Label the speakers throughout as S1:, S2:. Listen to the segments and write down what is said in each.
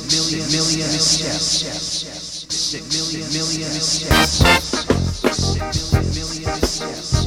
S1: million million steps. Six million million steps. Six million million steps.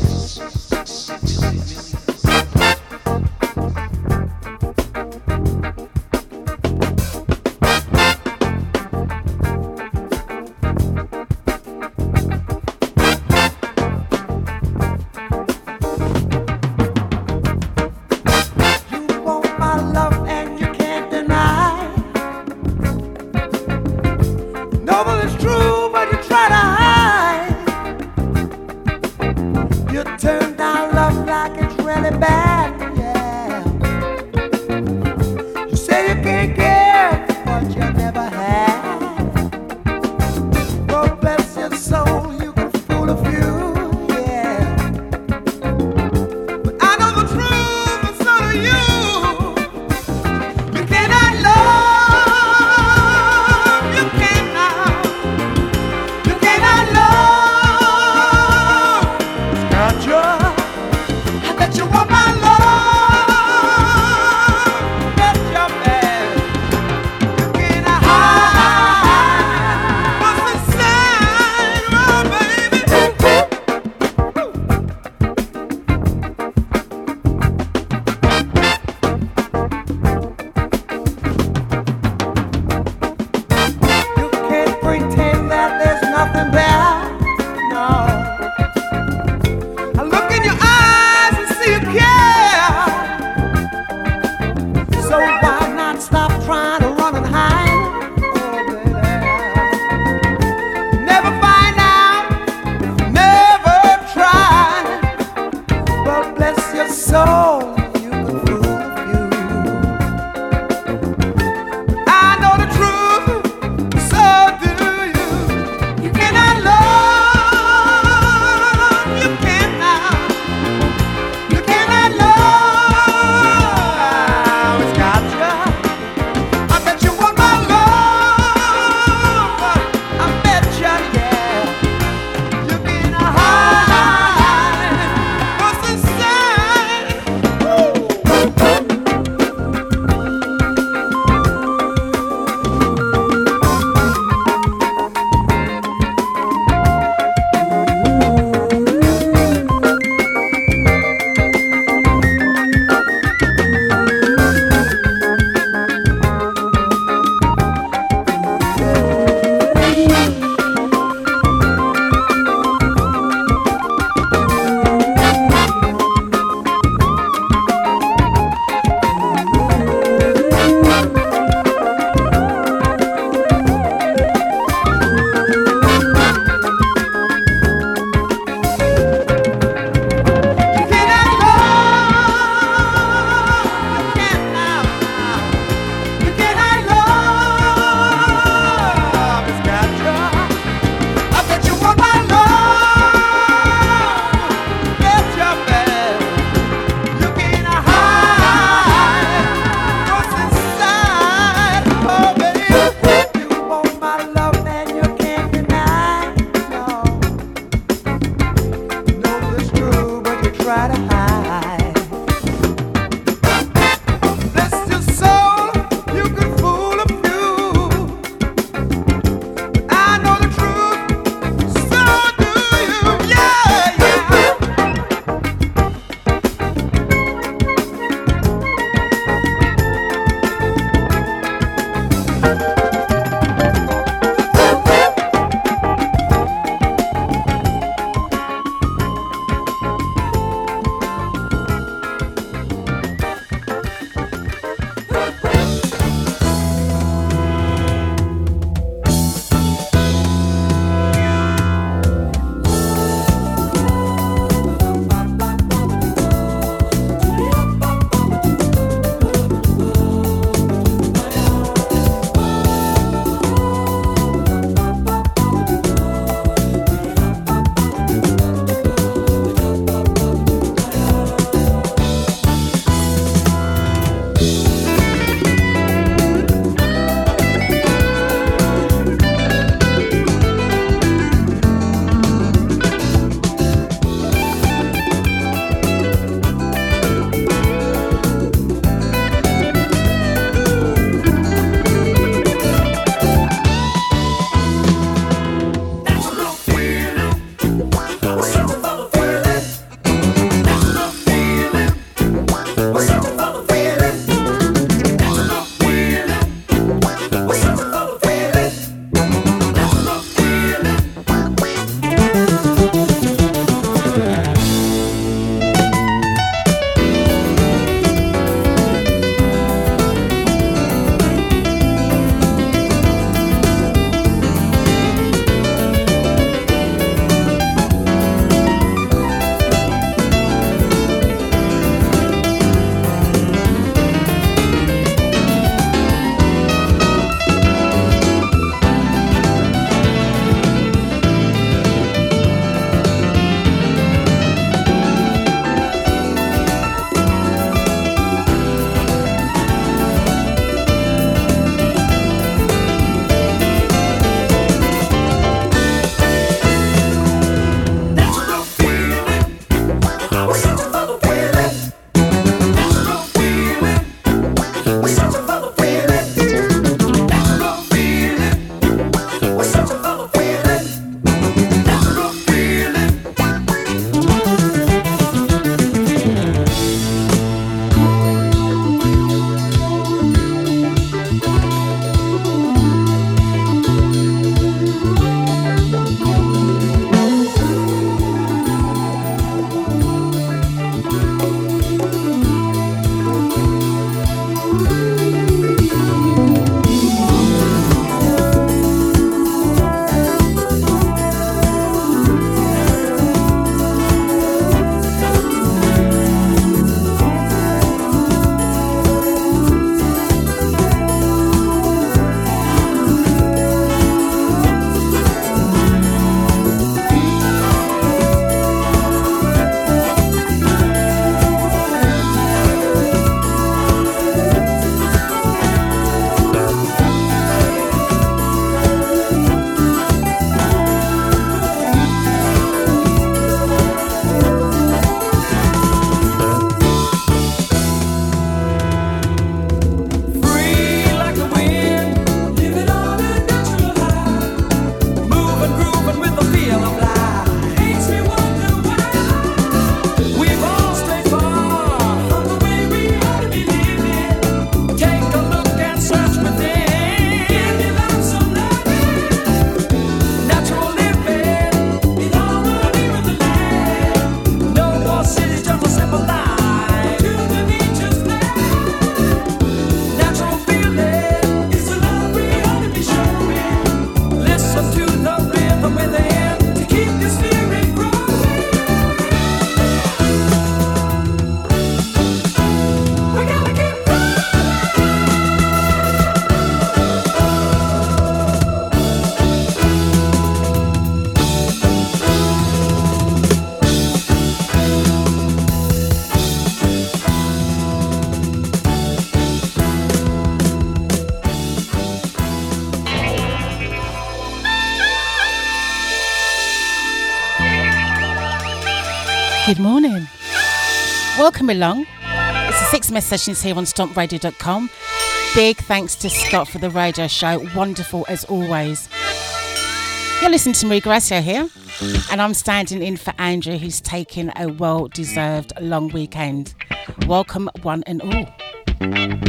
S2: along. It's a six MS sessions here on stompradio.com. Big thanks to Scott for the radio show. Wonderful as always. You're listening to Marie Gracia here, and I'm standing in for Andrew, who's taking a well deserved long weekend. Welcome, one and all.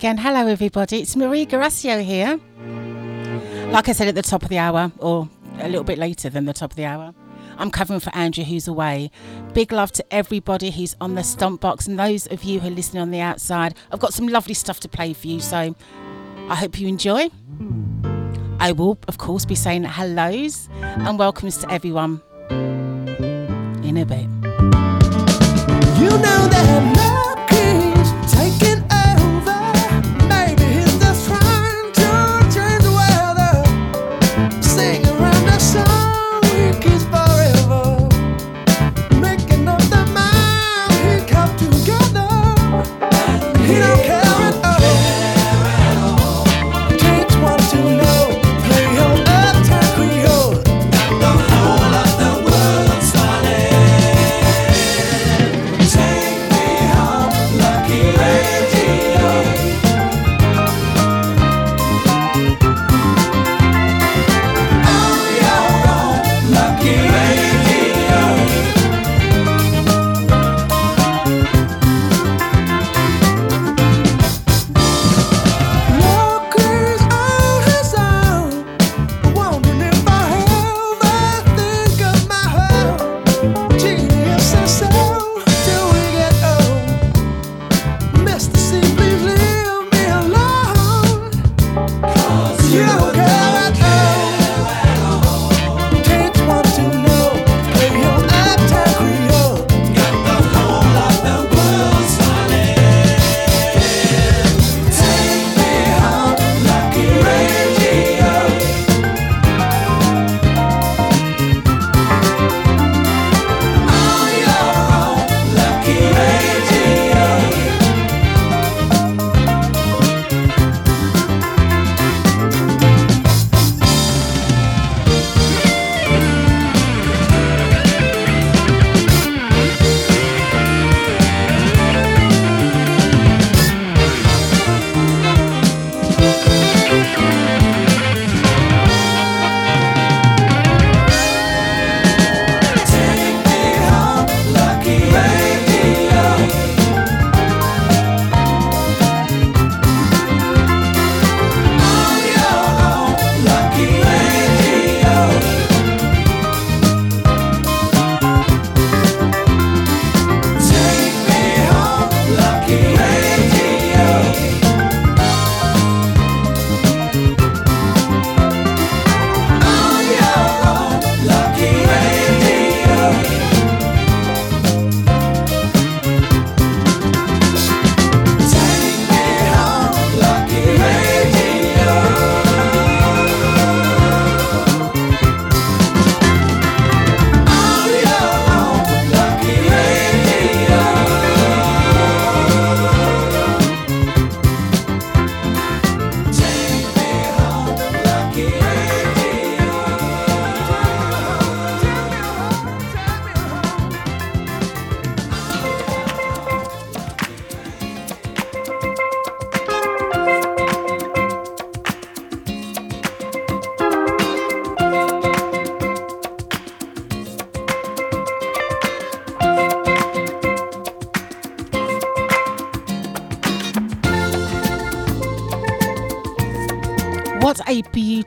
S3: again.
S2: Hello, everybody. It's Marie Garasio here. Like I said at the top of the hour, or a little bit later than the top of the hour, I'm covering for Andrew, who's away. Big love to everybody who's on the stomp box and those of you who are listening on the outside. I've got some lovely stuff to play for you, so I hope you enjoy. I will, of course, be saying hellos and welcomes to everyone in a bit.
S3: You know that.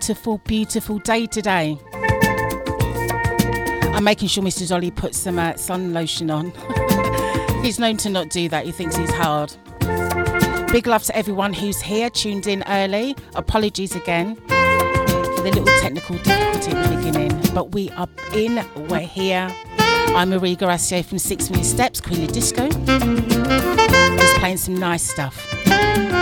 S4: Beautiful, beautiful day today. I'm making sure Mr. Dolly puts some uh, sun lotion on. he's known to not do that, he thinks he's hard. Big love to everyone who's here, tuned in early. Apologies again for the little technical difficulty at the beginning, but we are in, we're here. I'm Marie Garacio from Six Million Steps, Queen of Disco. Just playing some nice stuff.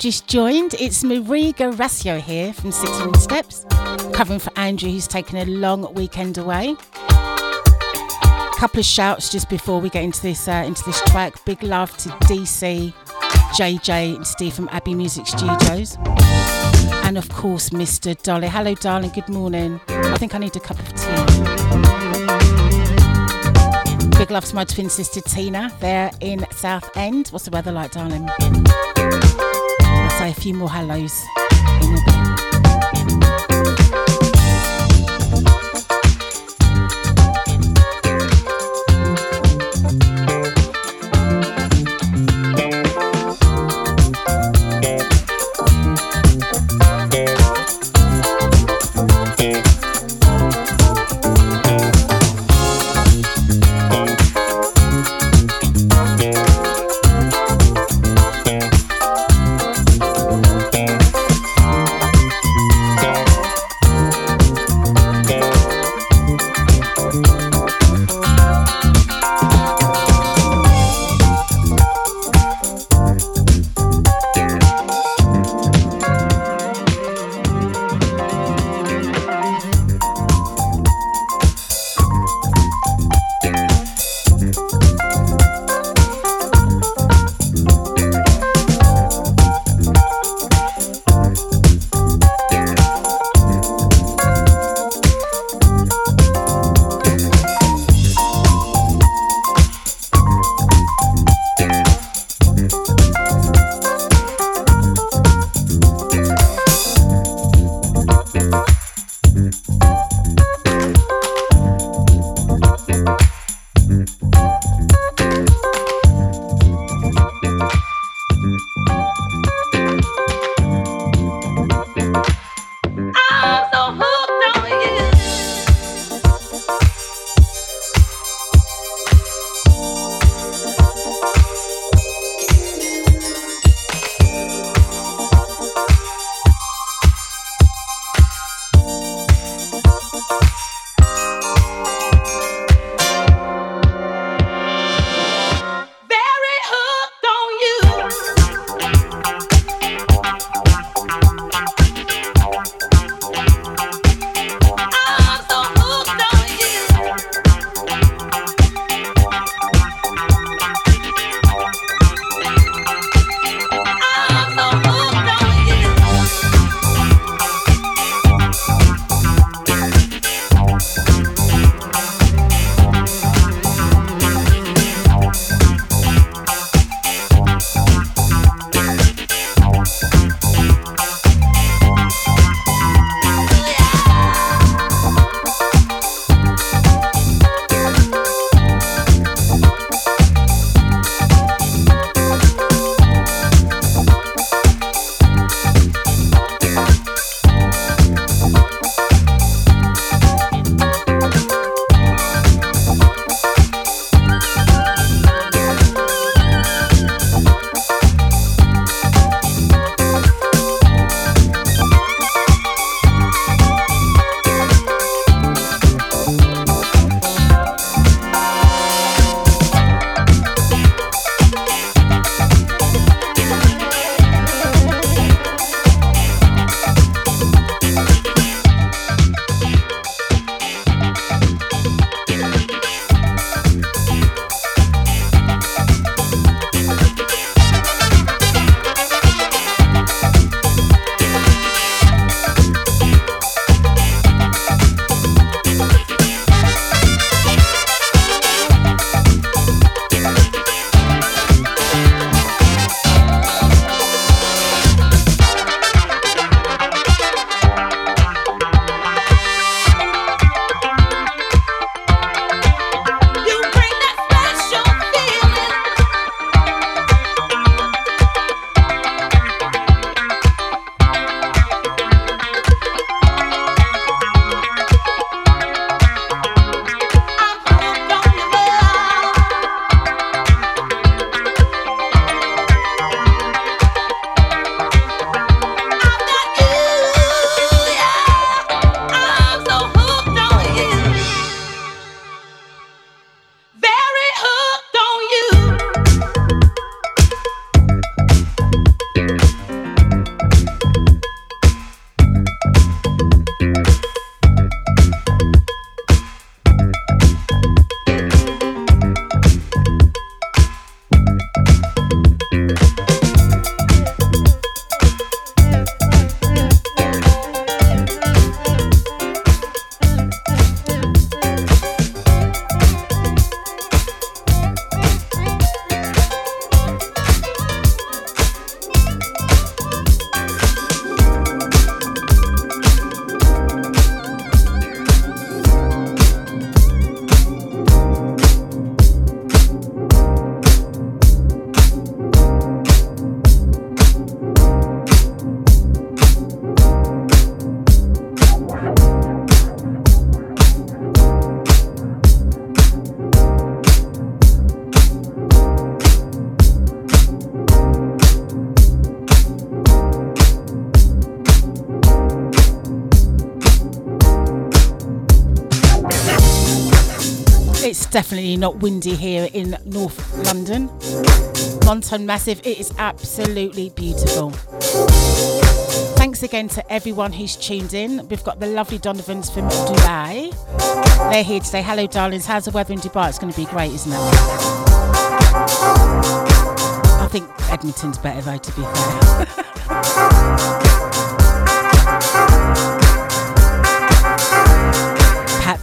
S4: Just joined, it's Marie Garasio here from Six Sixteen Steps, covering for Andrew, who's taken a long weekend away. A couple of shouts just before we get into this uh, into this track. Big love to DC, JJ, and Steve from Abbey Music Studios, and of course Mr. Dolly. Hello, darling. Good morning. I think I need a cup of tea. Big love to my twin sister Tina. They're in Southend. What's the weather like, darling? A few more hellos definitely not windy here in North London. Monton Massive, it is absolutely beautiful. Thanks again to everyone who's tuned in. We've got the lovely Donovans from Dubai. They're here today. Hello, darlings. How's the weather in Dubai? It's going to be great, isn't it? I think Edmonton's better, though, to be fair.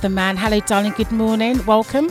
S4: the man. Hello, darling. Good morning. Welcome.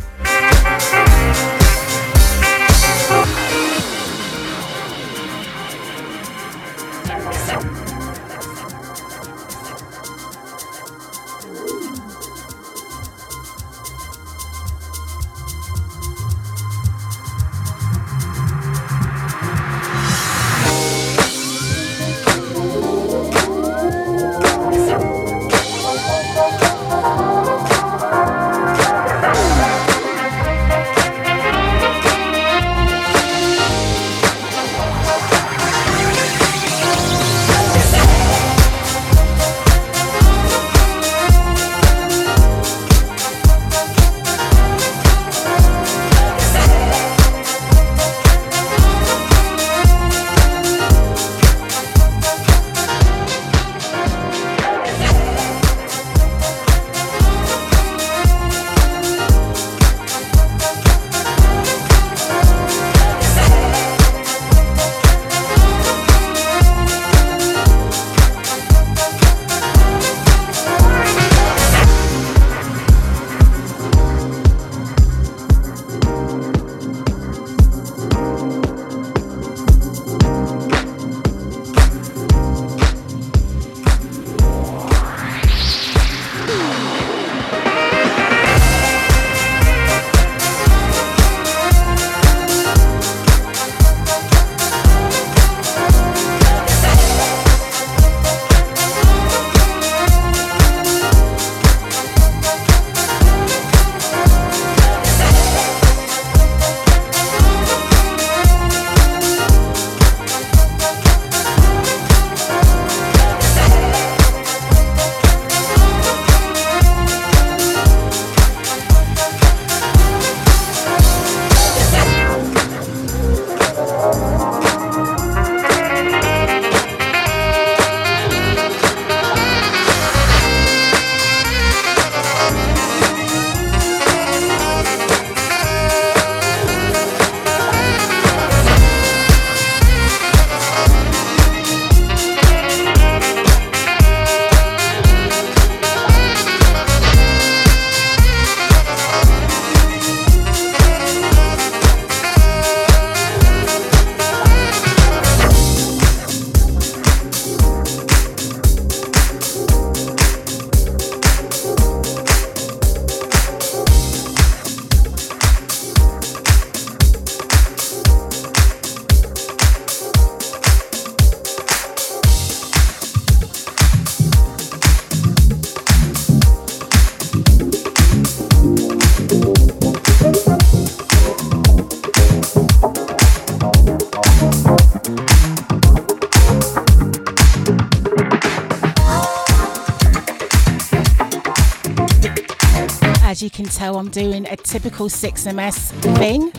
S4: Tell I'm doing a typical 6MS thing,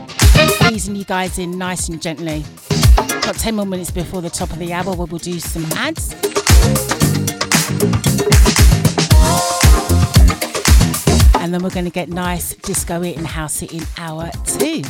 S4: easing you guys in nice and gently. Got 10 more minutes before the top of the hour where we'll do some ads. And then we're going to get nice disco it and house it in hour two.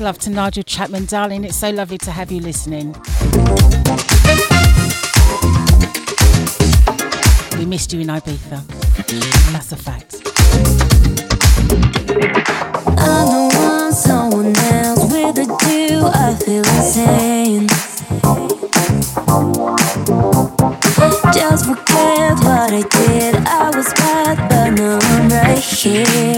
S4: Love to Nigel Chapman, darling. It's so lovely to have you listening. We missed you in Ibiza. And that's a fact.
S5: I don't want someone else with a do. I feel insane. Just forget what I did. I was bad, but now I'm right here.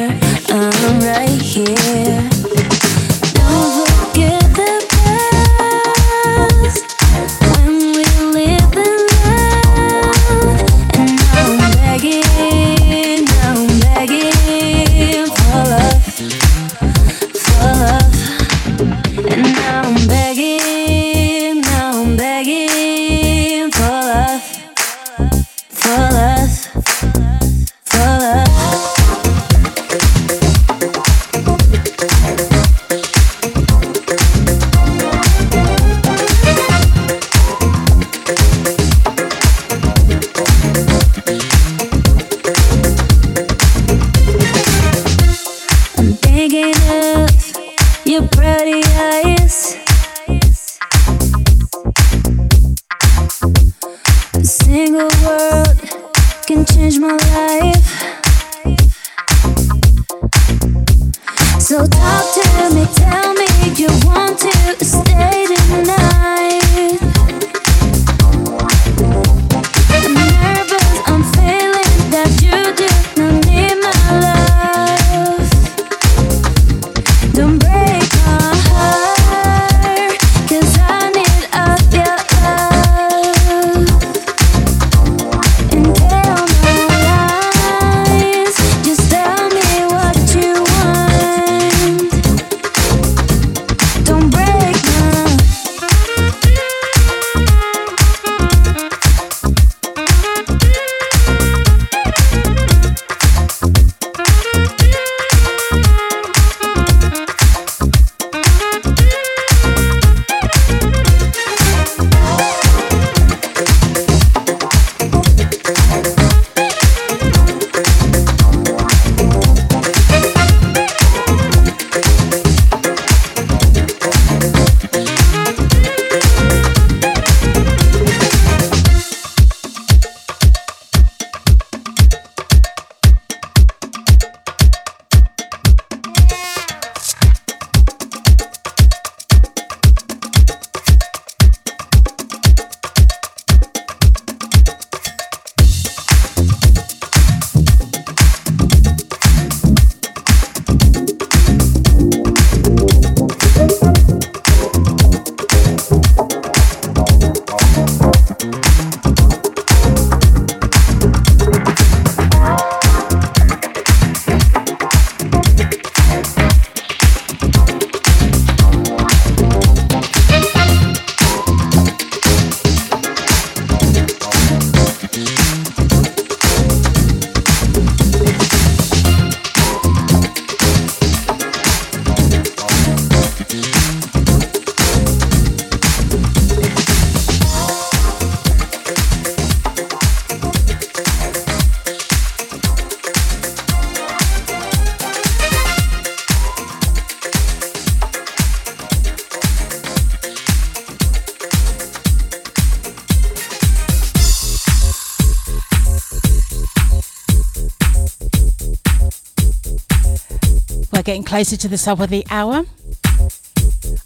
S4: Closer to the sub of the hour.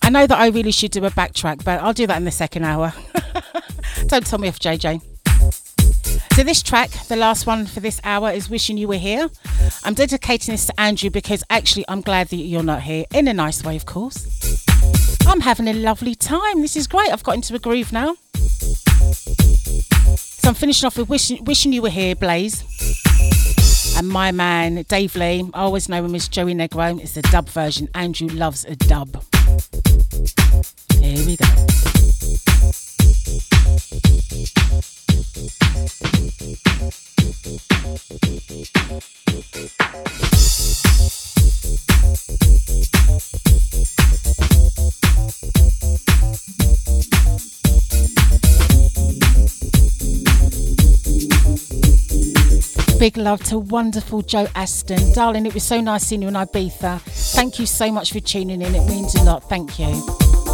S4: I know that I really should do a backtrack, but I'll do that in the second hour. Don't tell me off, JJ. So, this track, the last one for this hour, is Wishing You Were Here. I'm dedicating this to Andrew because actually I'm glad that you're not here, in a nice way, of course. I'm having a lovely time. This is great. I've got into a groove now. So, I'm finishing off with Wishing, wishing You Were Here, Blaze. And my man, Dave Lee, I always know him as Joey Negro. It's the dub version. Andrew loves a dub. Here we go. Big love to wonderful Joe Aston. Darling, it was so nice seeing you in Ibiza. Thank you so much for tuning in. It means a lot. Thank you.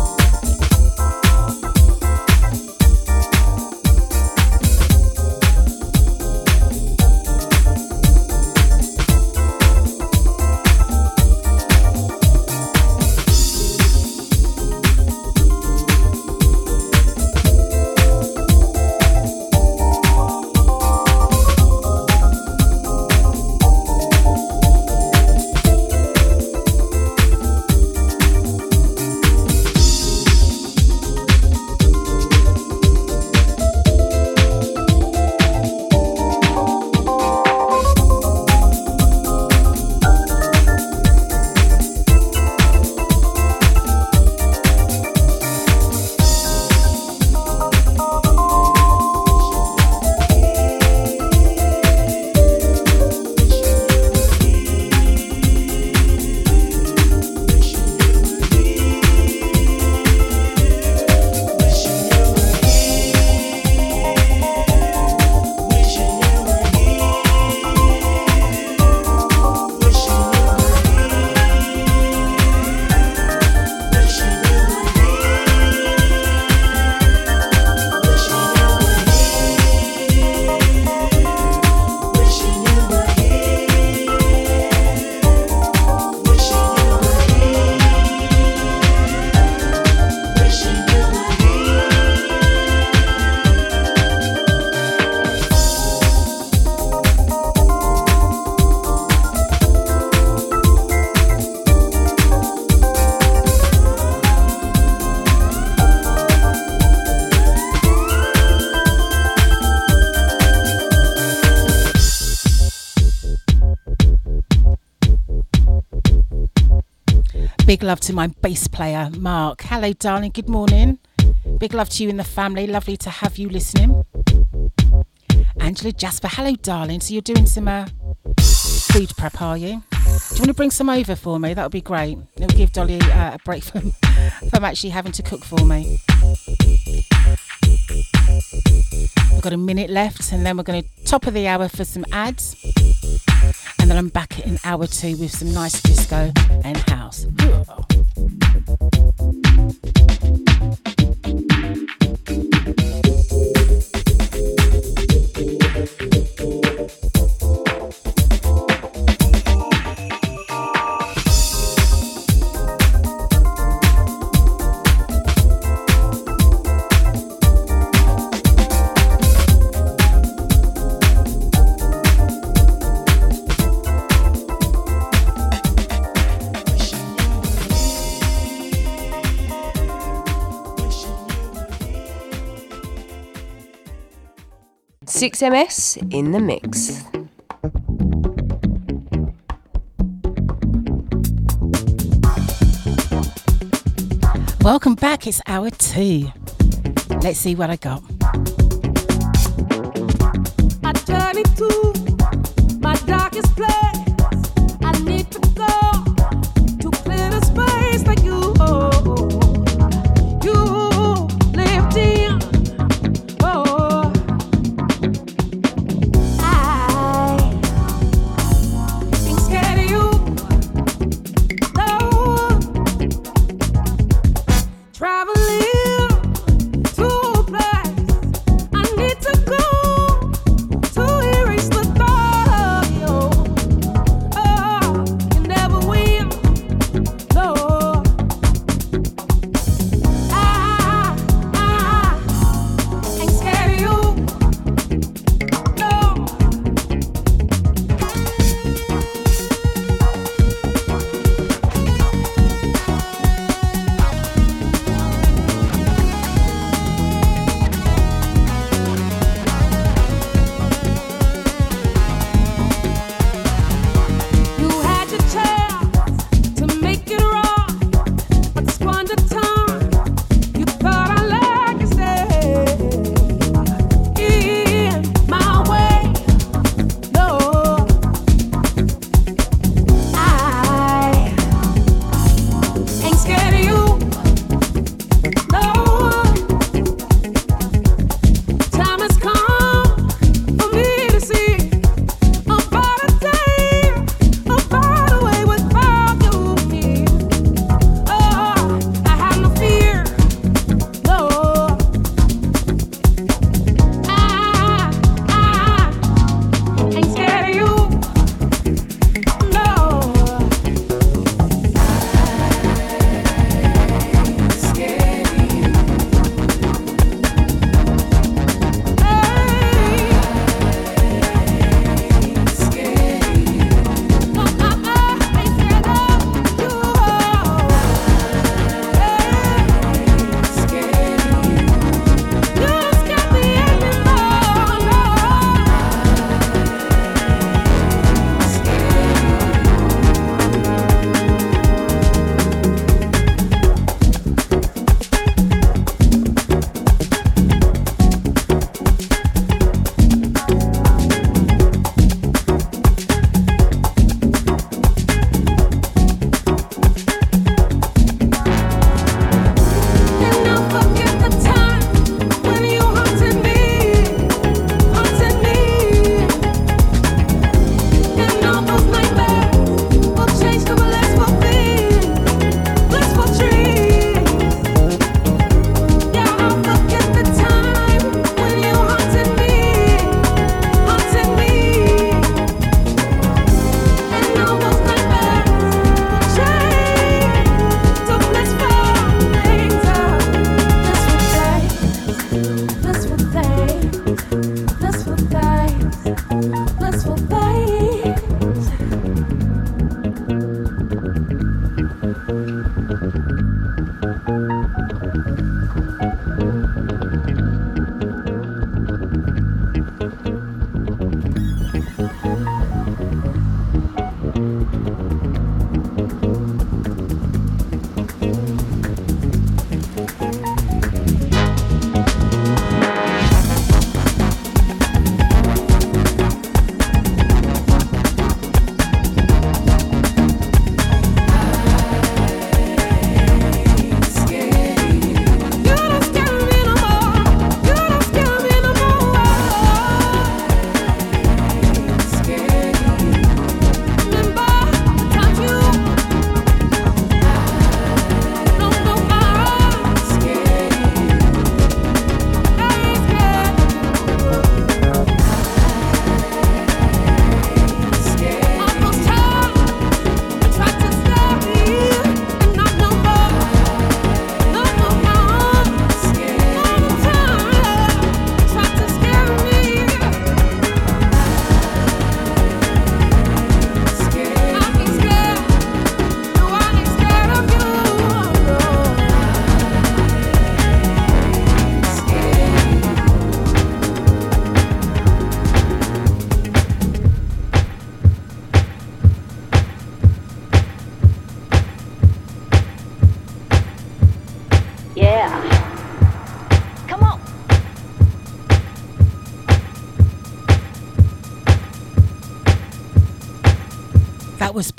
S4: Big love to my bass player, Mark. Hello, darling. Good morning. Big love to you and the family. Lovely to have you listening. Angela Jasper. Hello, darling. So you're doing some uh, food prep, are you? Do you want to bring some over for me? That would be great. It'll give Dolly uh, a break from, from actually having to cook for me. We've got a minute left, and then we're going to top of the hour for some ads. And then I'm back in hour two with some nice disco and house.
S6: Six MS in the mix.
S4: Welcome back. It's hour two. Let's see what I got.
S7: I turn it to my darkest place.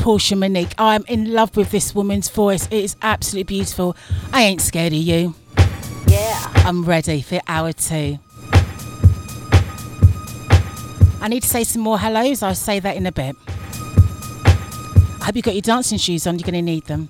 S8: Portia Monique. I'm in love with this woman's voice. It is absolutely beautiful. I ain't scared of you.
S9: Yeah.
S8: I'm ready for hour two. I need to say some more hellos. I'll say that in a bit. I hope you got your dancing shoes on. You're going to need them.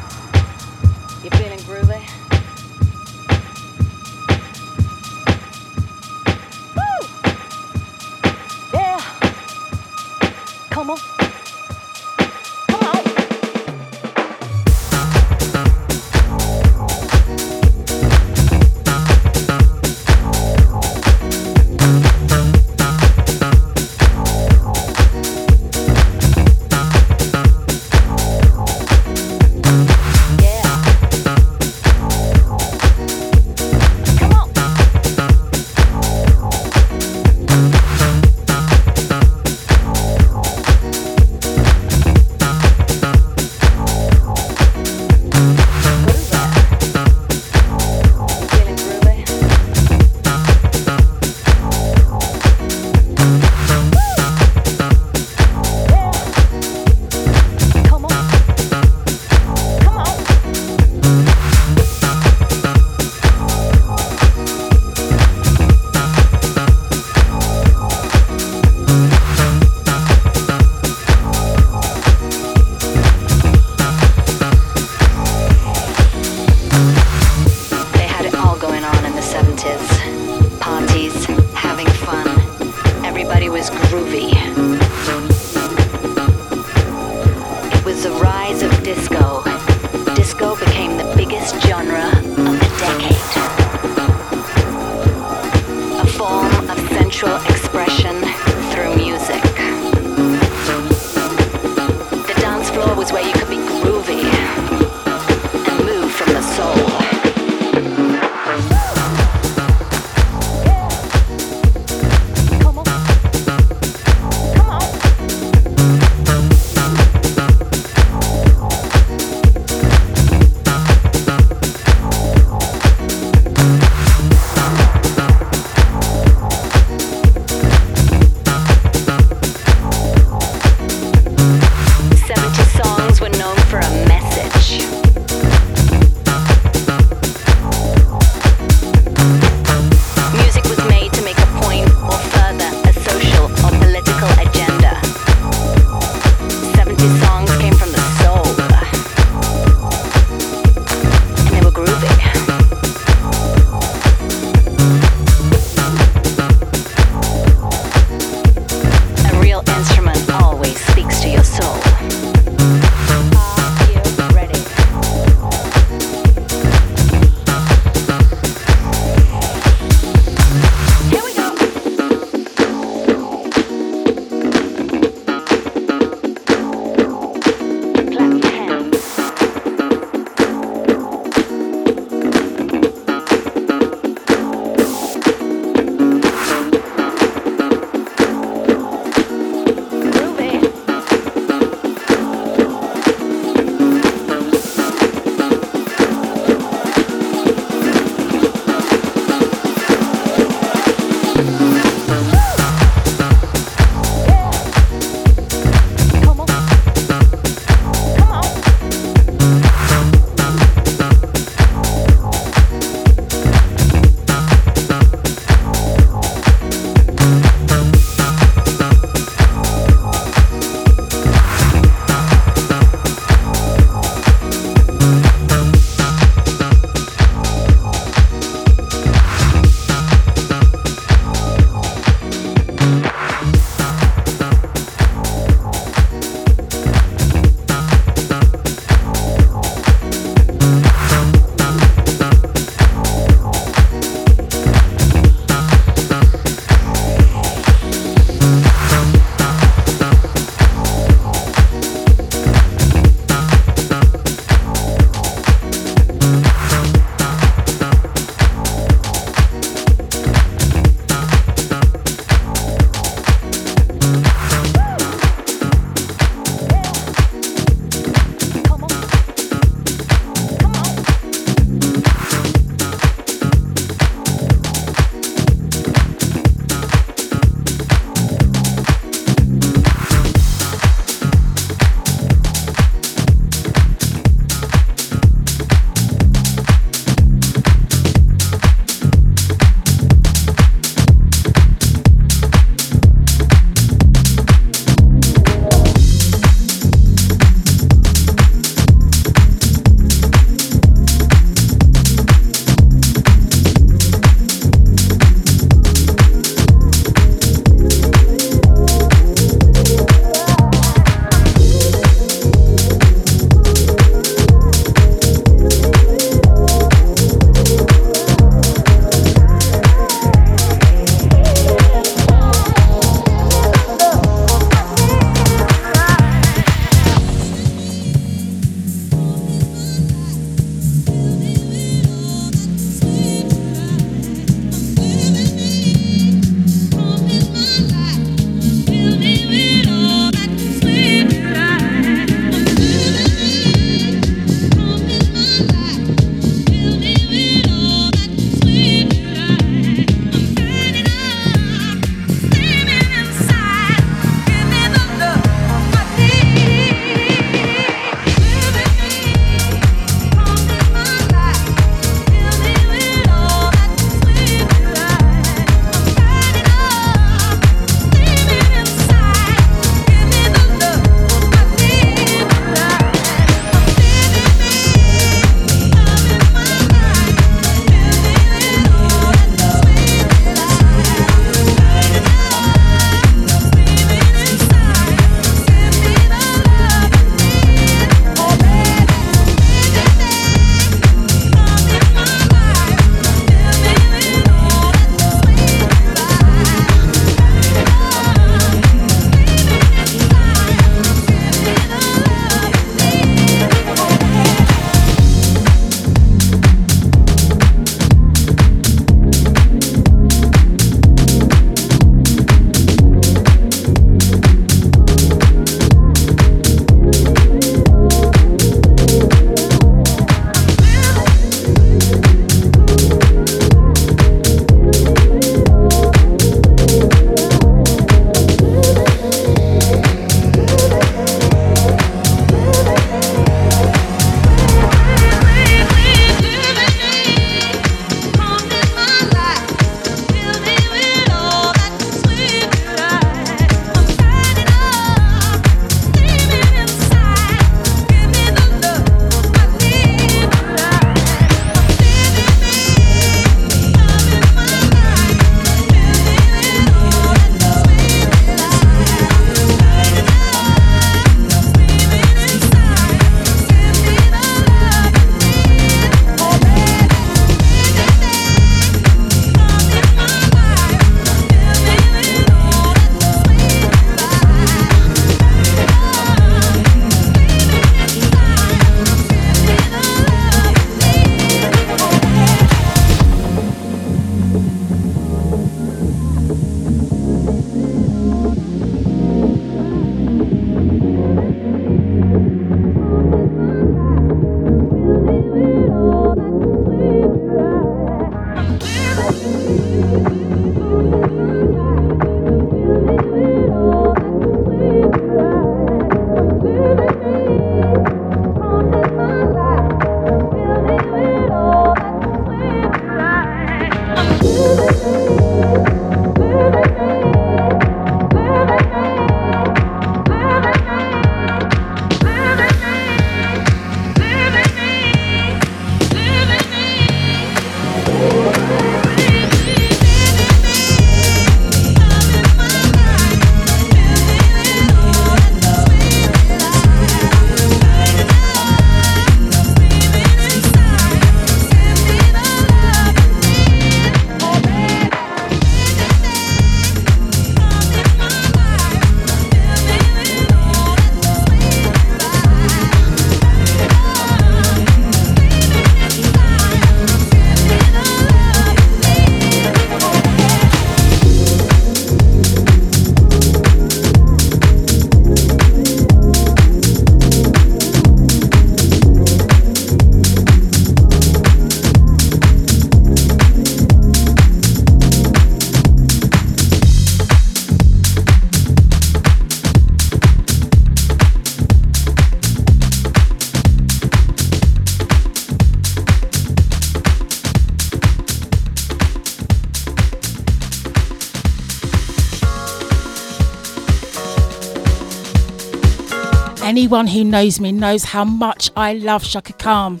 S2: Anyone who knows me knows how much I love Chaka Khan.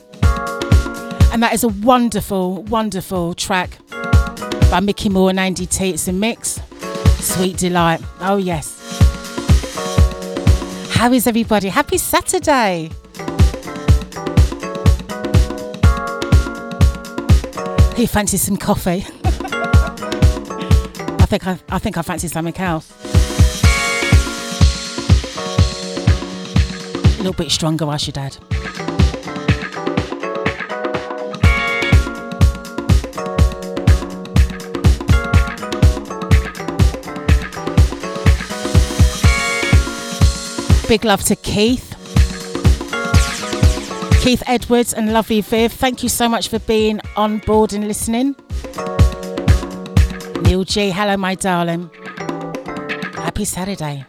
S2: And that is a wonderful, wonderful track by Micky More and Andy Tee. It's a mix. Sweet delight. Oh, yes. How is everybody? Happy Saturday. Who fancies some coffee? I think I, I think I fancy something else. A little bit stronger, I should add. Big love to Keith. Keith Edwards and lovely Viv, thank you so much for being on board and listening. Neil G, hello, my darling. Happy Saturday.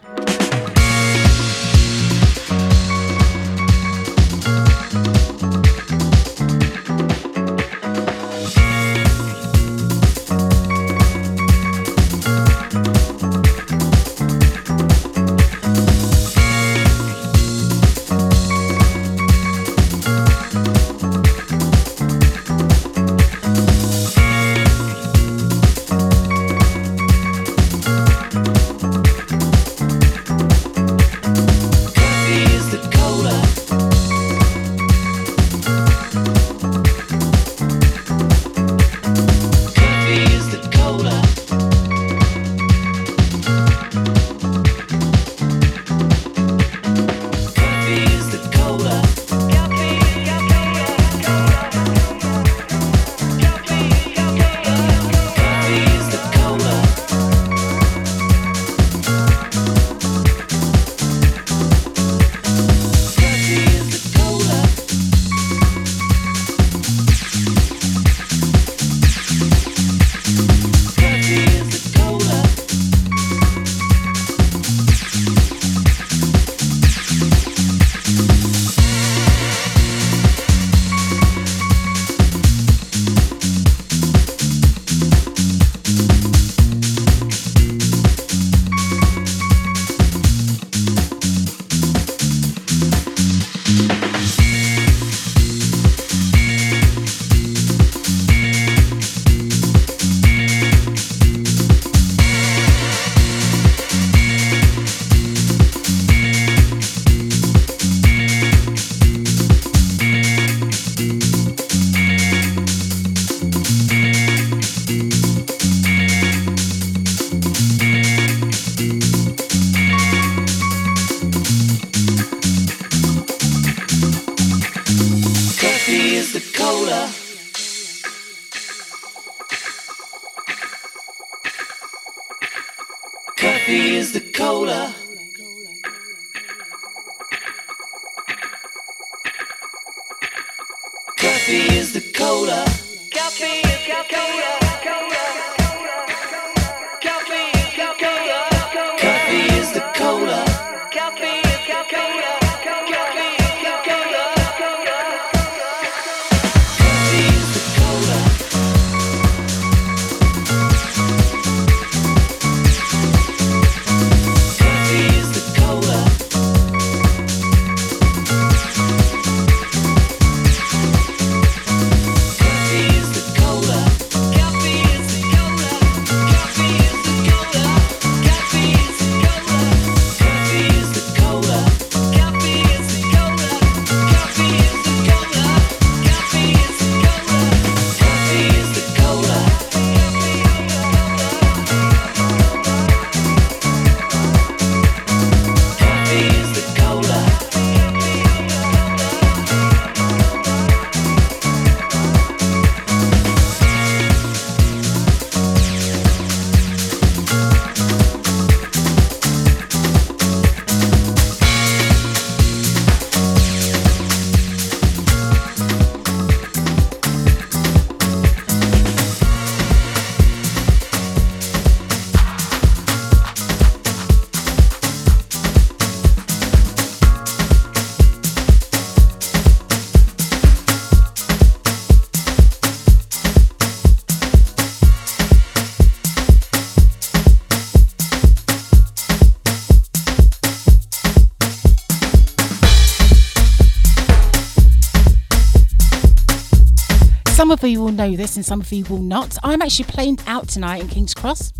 S4: Know this and some of you will not. I'm actually playing out tonight in King's Cross.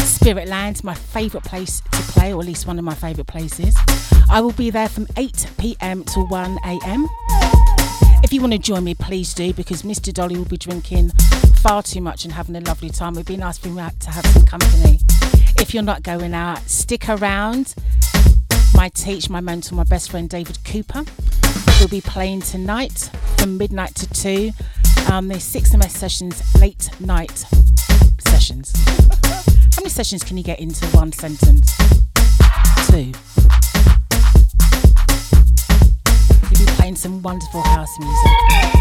S4: Spirit Spiritland, my favourite place to play, or at least one of my favourite places. I will be there from 8 pm to 1 am. If you want to join me, please do, because Mr. Dolly will be drinking far too much and having a lovely time. It'd be nice for him to have some company. If you're not going out, stick around. My teach, my mentor, my best friend David Cooper will be playing tonight from midnight to 2. Um, there's six MS sessions, late night sessions. How many sessions can you get into one sentence? Two. You'll be playing some wonderful house music.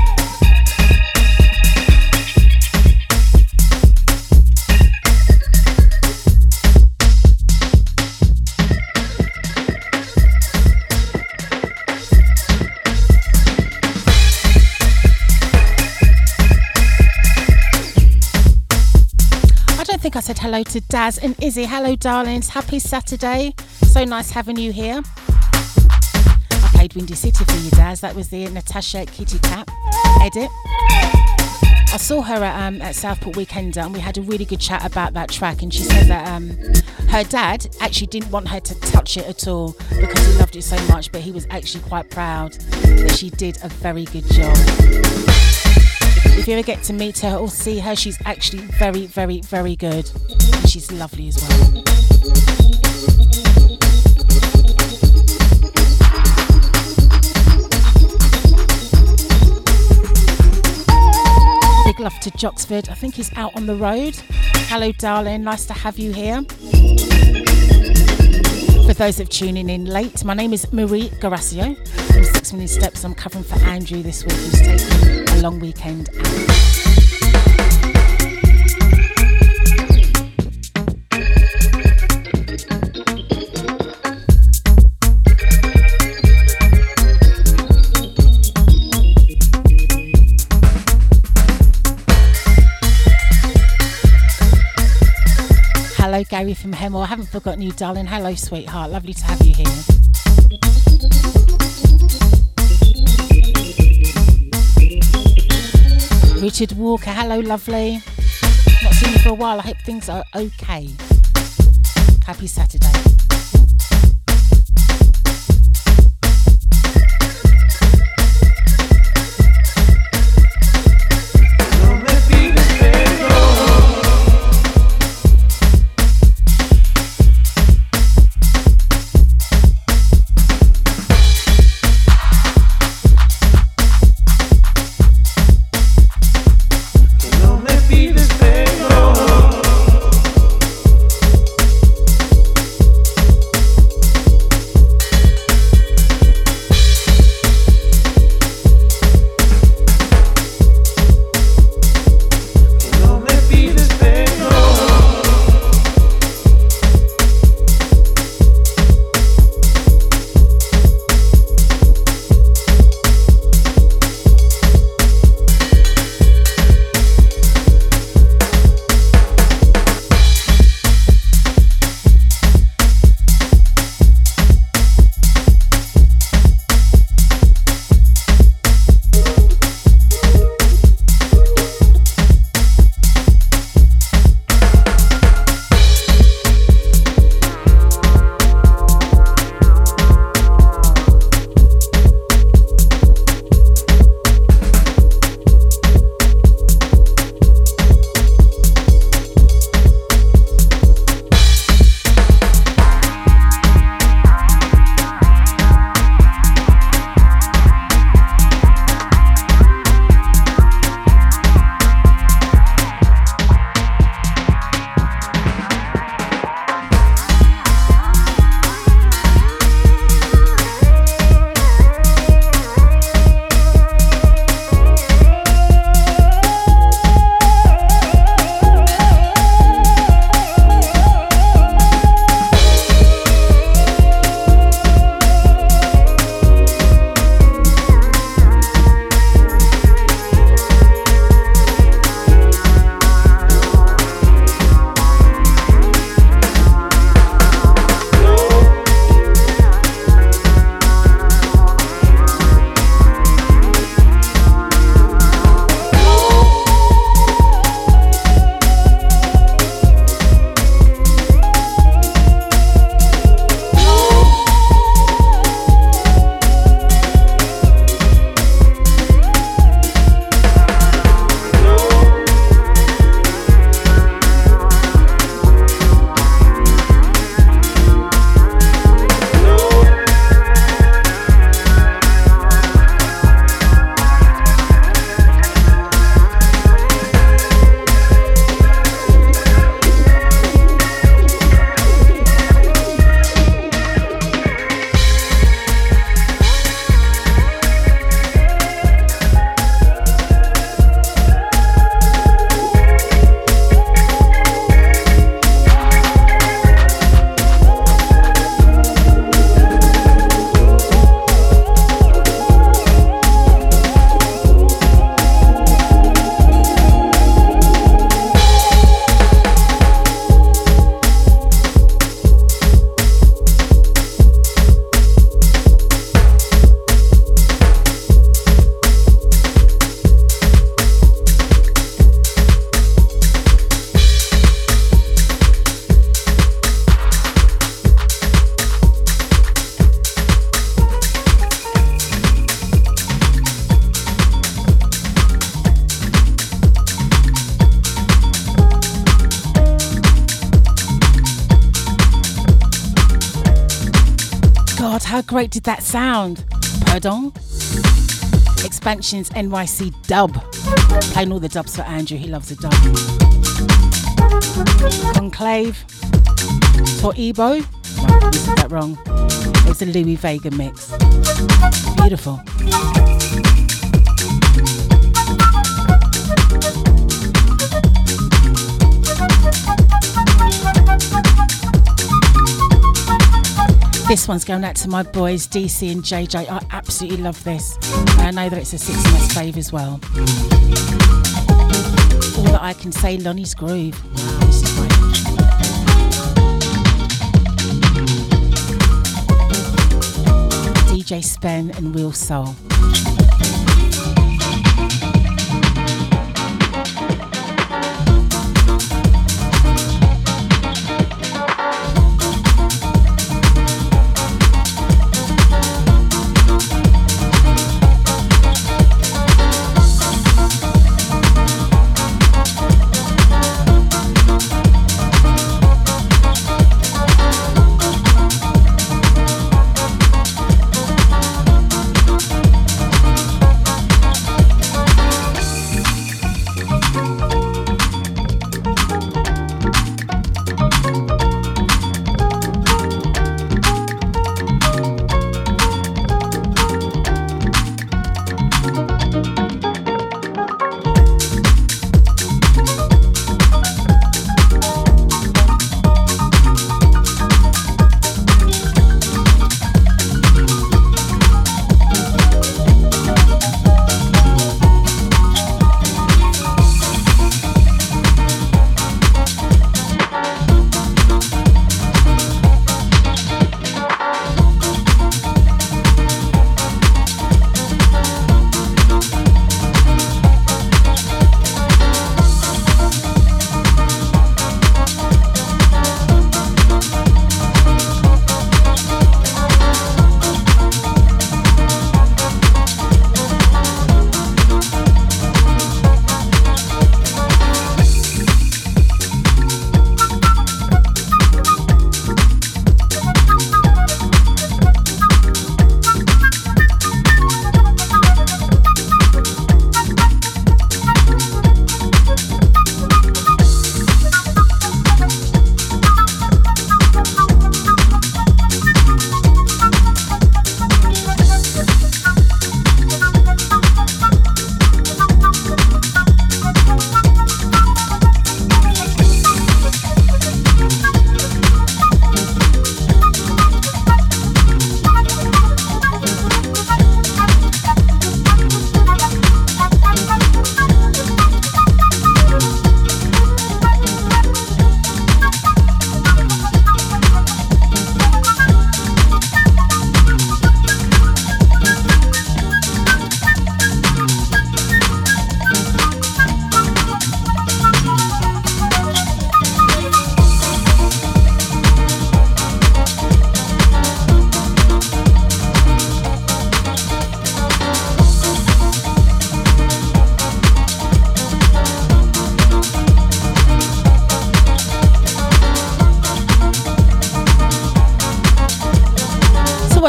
S4: Hello to Daz and Izzy. Hello, darlings. Happy Saturday. So nice having you here. I played Windy City for you, Daz. That was the Natasha Kitty Katt edit. I saw her at, um, at Southport Weekender and we had a really good chat about that track. And she said that um, her dad actually didn't want her to touch it at all because he loved it so much, but he was actually quite proud that she did a very good job. If you ever get to meet her or see her, she's actually very, very, very good. And she's lovely as well. Big love to Joxford. I think he's out on the road. Hello, darling. Nice to have you here. For those of tuning in late, my name is Marie Garasio from Six Million Steps. I'm covering for Andrew this week, who's taking a long weekend out. Hello, Gary from Hemel. I haven't forgotten you, darling. Hello, sweetheart. Lovely to have you here. Richard Walker. Hello, lovely. Not seen you for a while. I hope things are okay. Happy Saturday. Sound? Pardon? Expansions NYC dub. Playing all the dubs for Andrew, he loves a dub. Conclave. Torebo. No, I said that wrong. It's a Louie Vega mix. Beautiful. This one's going out to my boys DC and JJ. I absolutely love this. And I know that it's a 6 months fave as well. All that I can say, Lonnie's Groove. DJ Spen and Real Soul.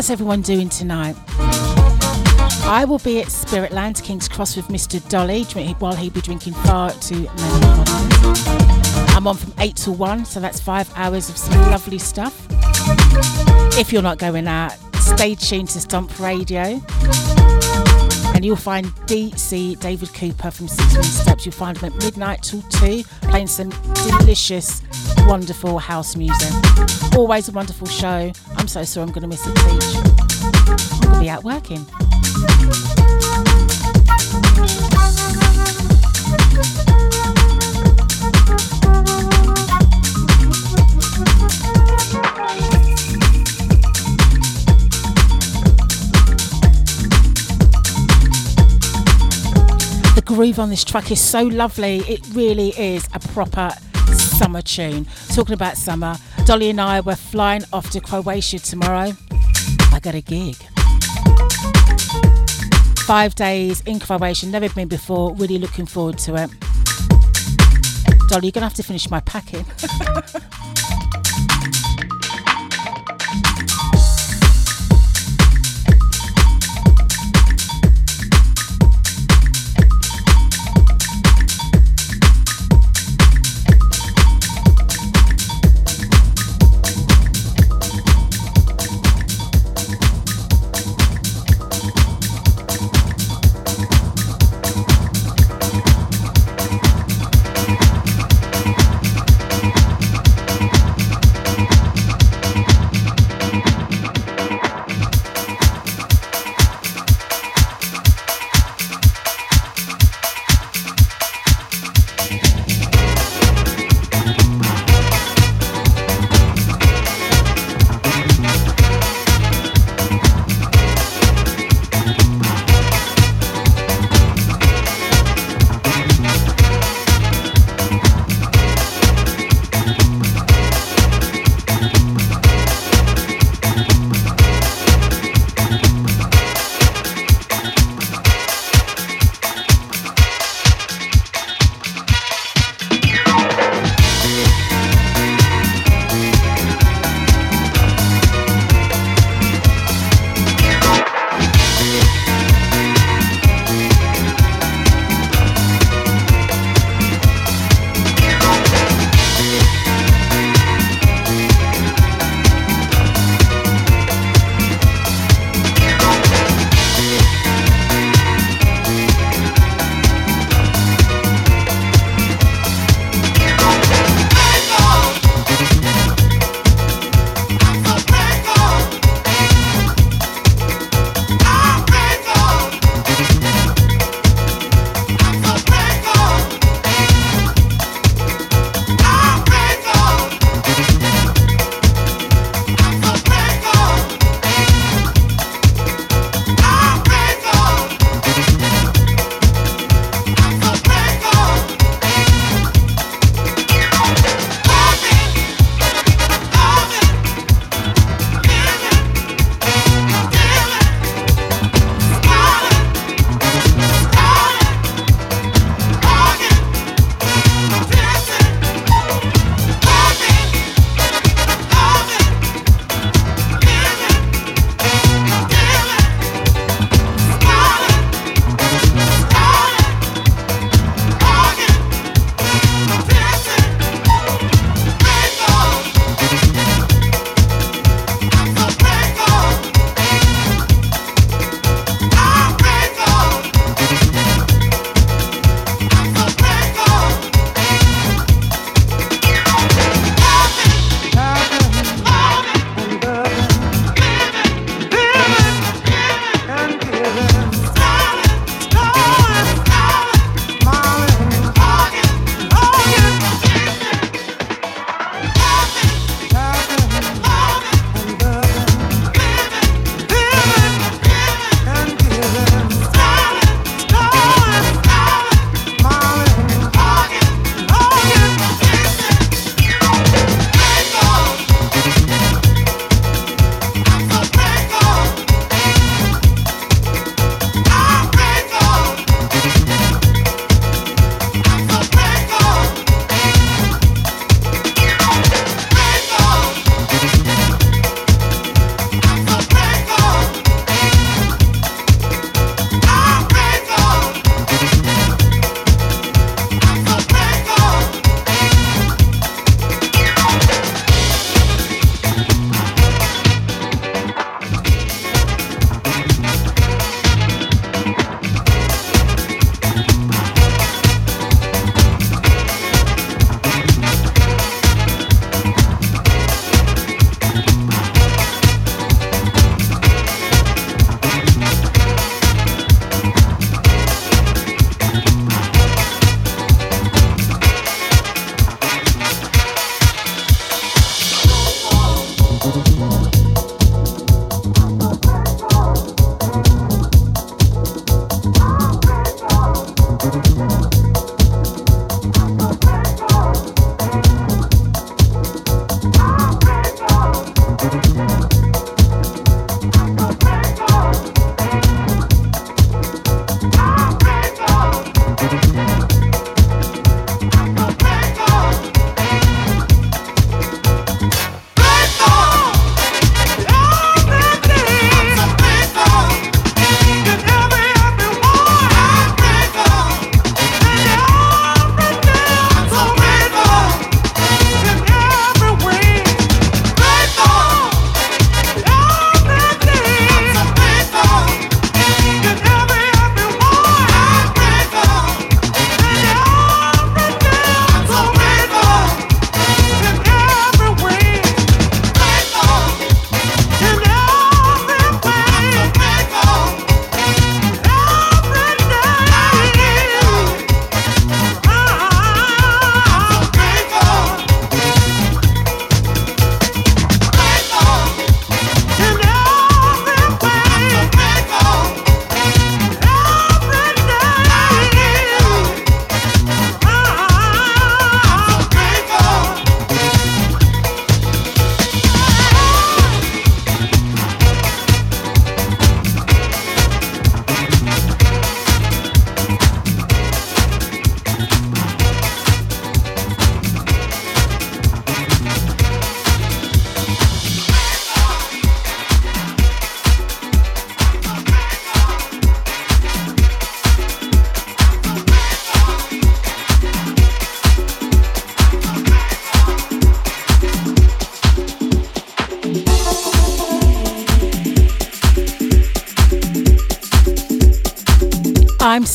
S4: What's everyone doing tonight? I will be at Spiritland, King's Cross, with Mr. Dolly while he be drinking far too many. I'm on from 8 to 1, so that's five hours of some lovely stuff. If you're not going out, stay tuned to Stomp Radio. And you'll find DC David Cooper from Six Steps. You'll find him at midnight till 2, playing some delicious, wonderful house music. Always a wonderful show. I'm so sorry I'm going to miss it, Teach. I'm going to be out working. The groove on this track is so lovely. It really is a proper summer tune. Talking about summer, Dolly and I were flying off to Croatia tomorrow. I got a gig. Five days in Croatia, never been before. Really looking forward to it. Dolly, you're gonna have to finish my packing.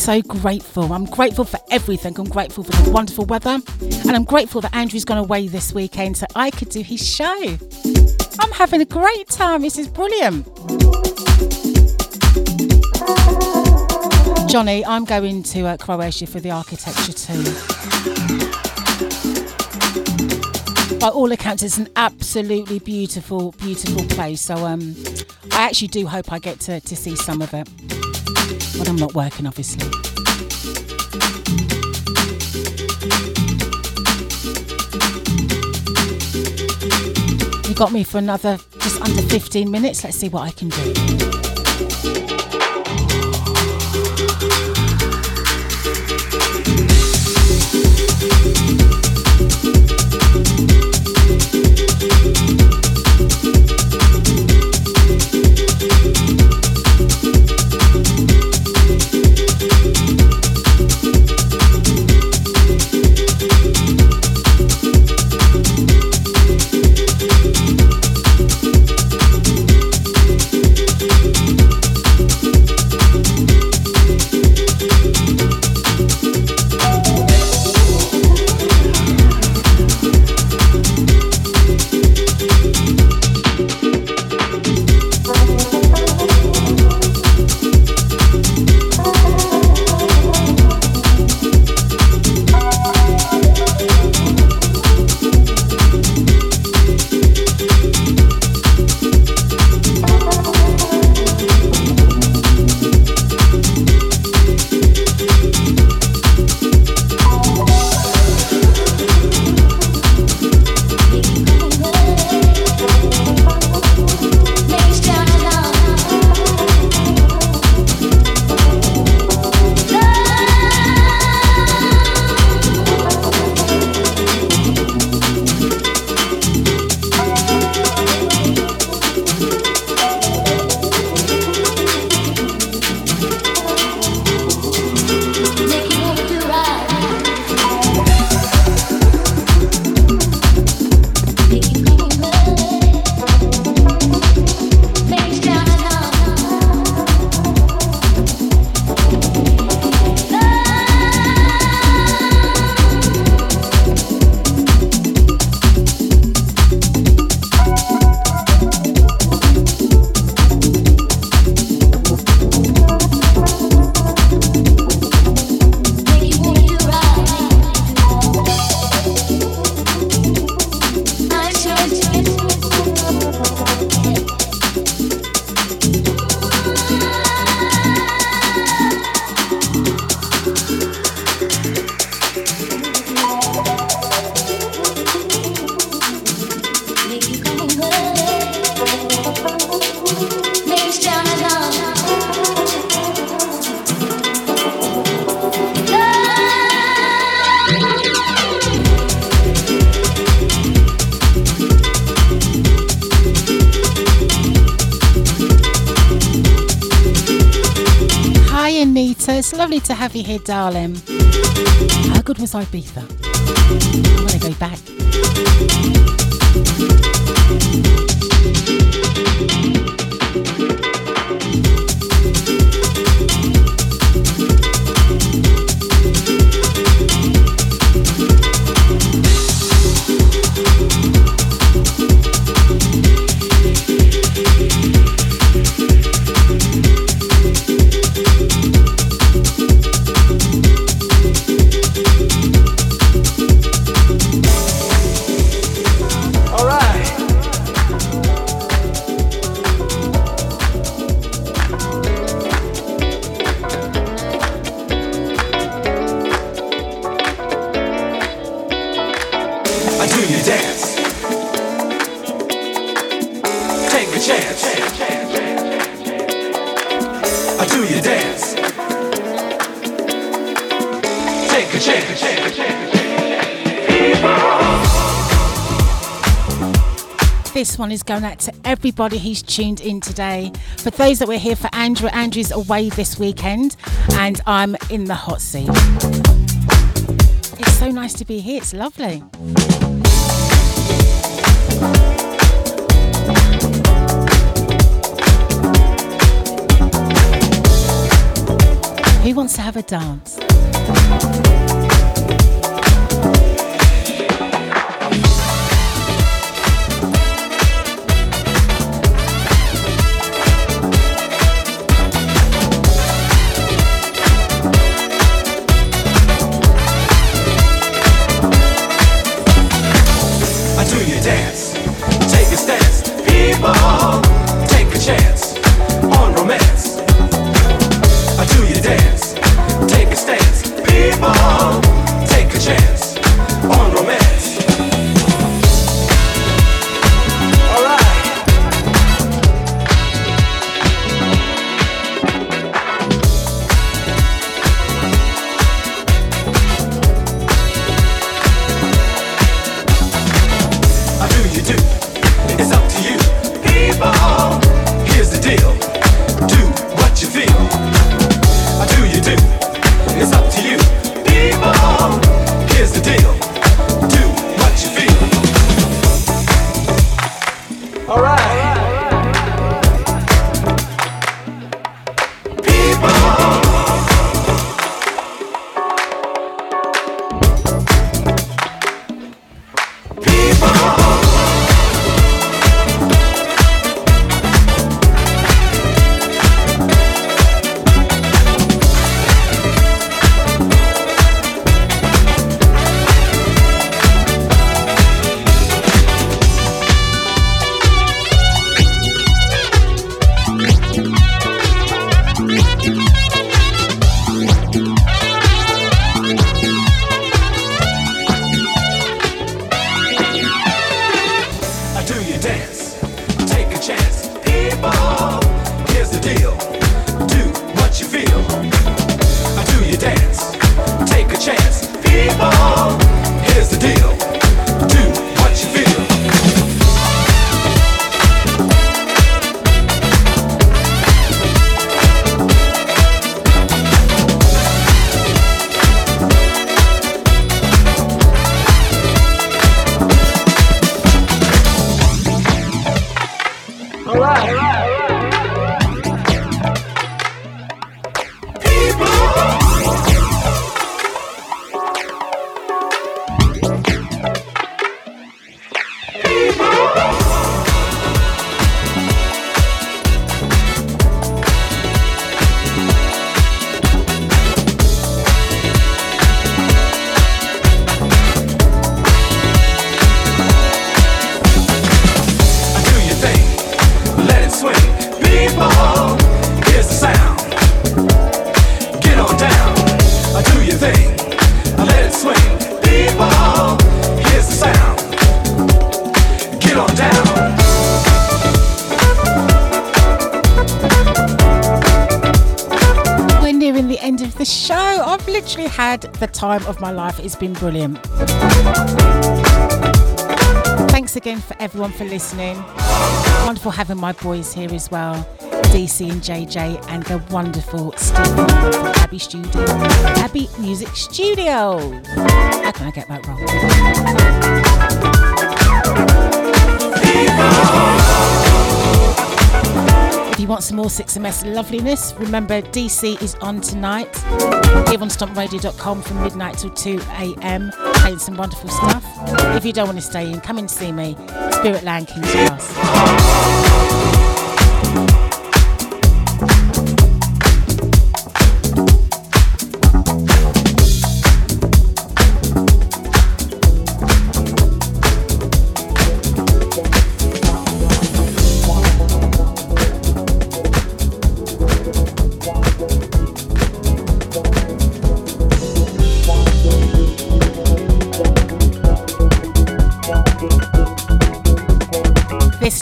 S4: so grateful. I'm grateful for everything. I'm grateful for the wonderful weather. And I'm grateful that Andrew's gone away this weekend so I could do his show. I'm having a great time. This is brilliant. Johnny, I'm going to uh, Croatia for the architecture too. By all accounts, it's an absolutely beautiful, beautiful place. So um, I actually do hope I get to, to see some of it. But I'm not working, obviously. You got me for another just under 15 minutes. Let's see what I can do.
S2: here, darling. How good was Ibiza? is going out to everybody who's tuned in today. For those that were here for Andrew, Andrew's away this weekend, and I'm in the hot seat. It's so nice to be here, it's lovely. Who wants to have a dance? time of my life. It's been brilliant. Thanks again for everyone for listening. Wonderful having my boys here as well,
S4: DC and JJ, and the wonderful Steve from Abbey Studio, Abbey Music Studio. How can I get that wrong? You want some more 6MS loveliness, remember DC is on tonight. Here on stompradio.com from midnight till 2 a.m. Playing some wonderful stuff. If you don't want to stay in, come and see me. Spiritland King's Cross.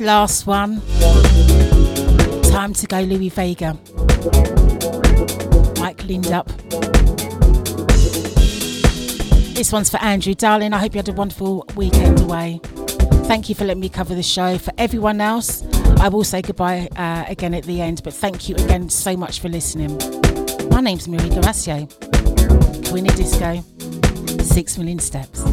S4: Last one, time to go Louie Vega. Mike Lindup. This one's for Andrew. Darling, I hope you had a wonderful weekend away. Thank you for letting me cover the show. For everyone else, I will say goodbye uh, again at the end, but thank you again so much for listening. My name's Marie Garacio, Queen of Disco, Six Million Steps.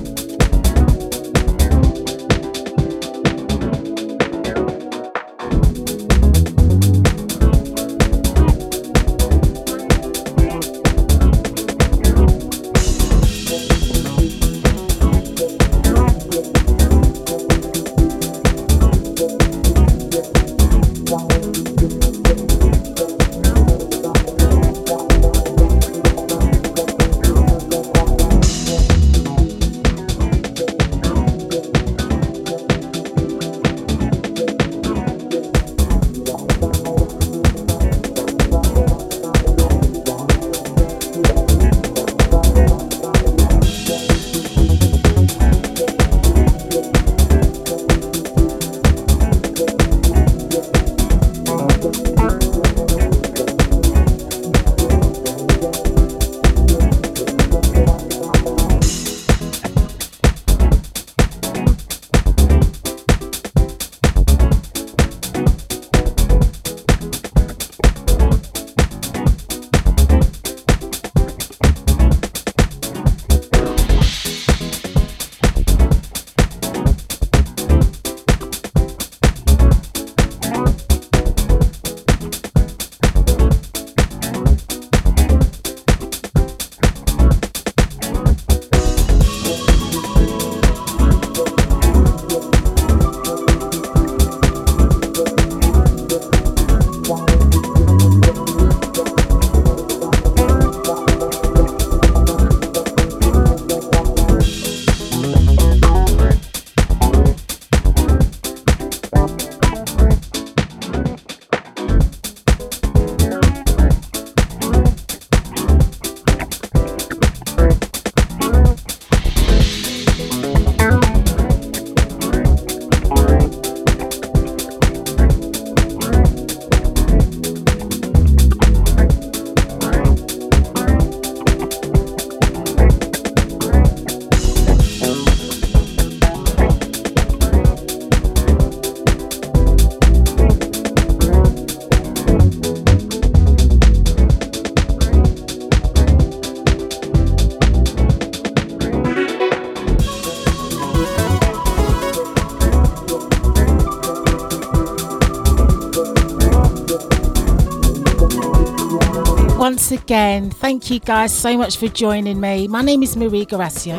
S4: Once again, thank you guys so much for joining me. My name is Marie Garacio,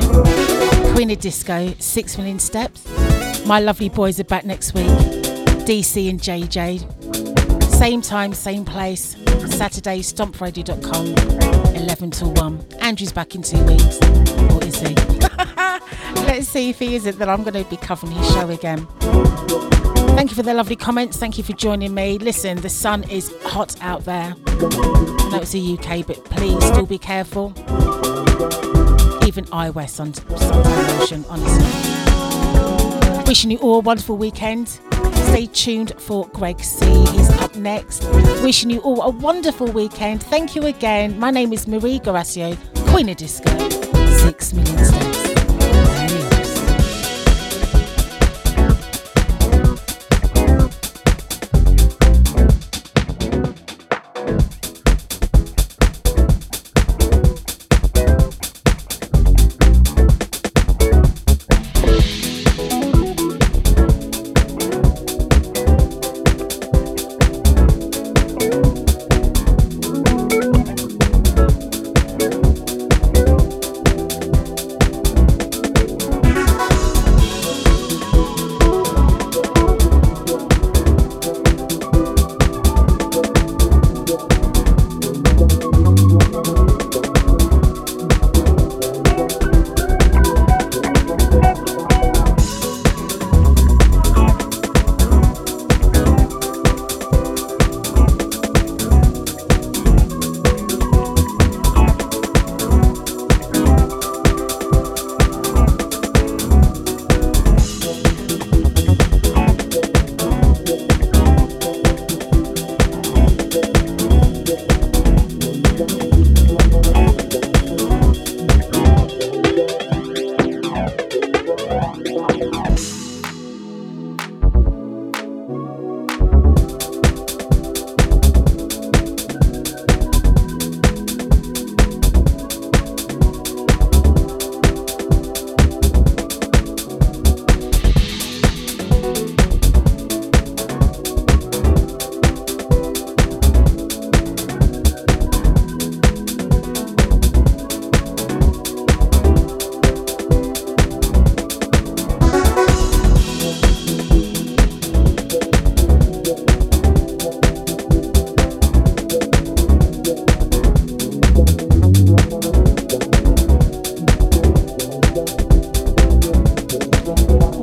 S4: Queen of Disco, Six Million Steps. My lovely boys are back next week, DC and JJ. Same time, same place, Saturday, stompradio.com, 11 till 1. Andrew's back in two weeks. Or is he? See if he is it, that I'm going to be covering his show again. Thank you for the lovely comments. Thank you for joining me. Listen, the sun is hot out there. I know it's the UK, but please still be careful. Even I wear sun, lotion, honestly. Wishing you all a wonderful weekend. Stay tuned for Greg C. He's up next. Wishing you all a wonderful weekend. Thank you again. My name is Marie Garacio, Queen of Disco. Six million steps.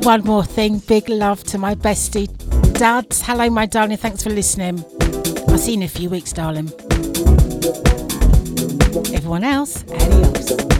S4: One more thing. Big love to my bestie, Duds. Hello, my darling. Thanks for listening. I'll see you in a few weeks, darling. Everyone else, adios.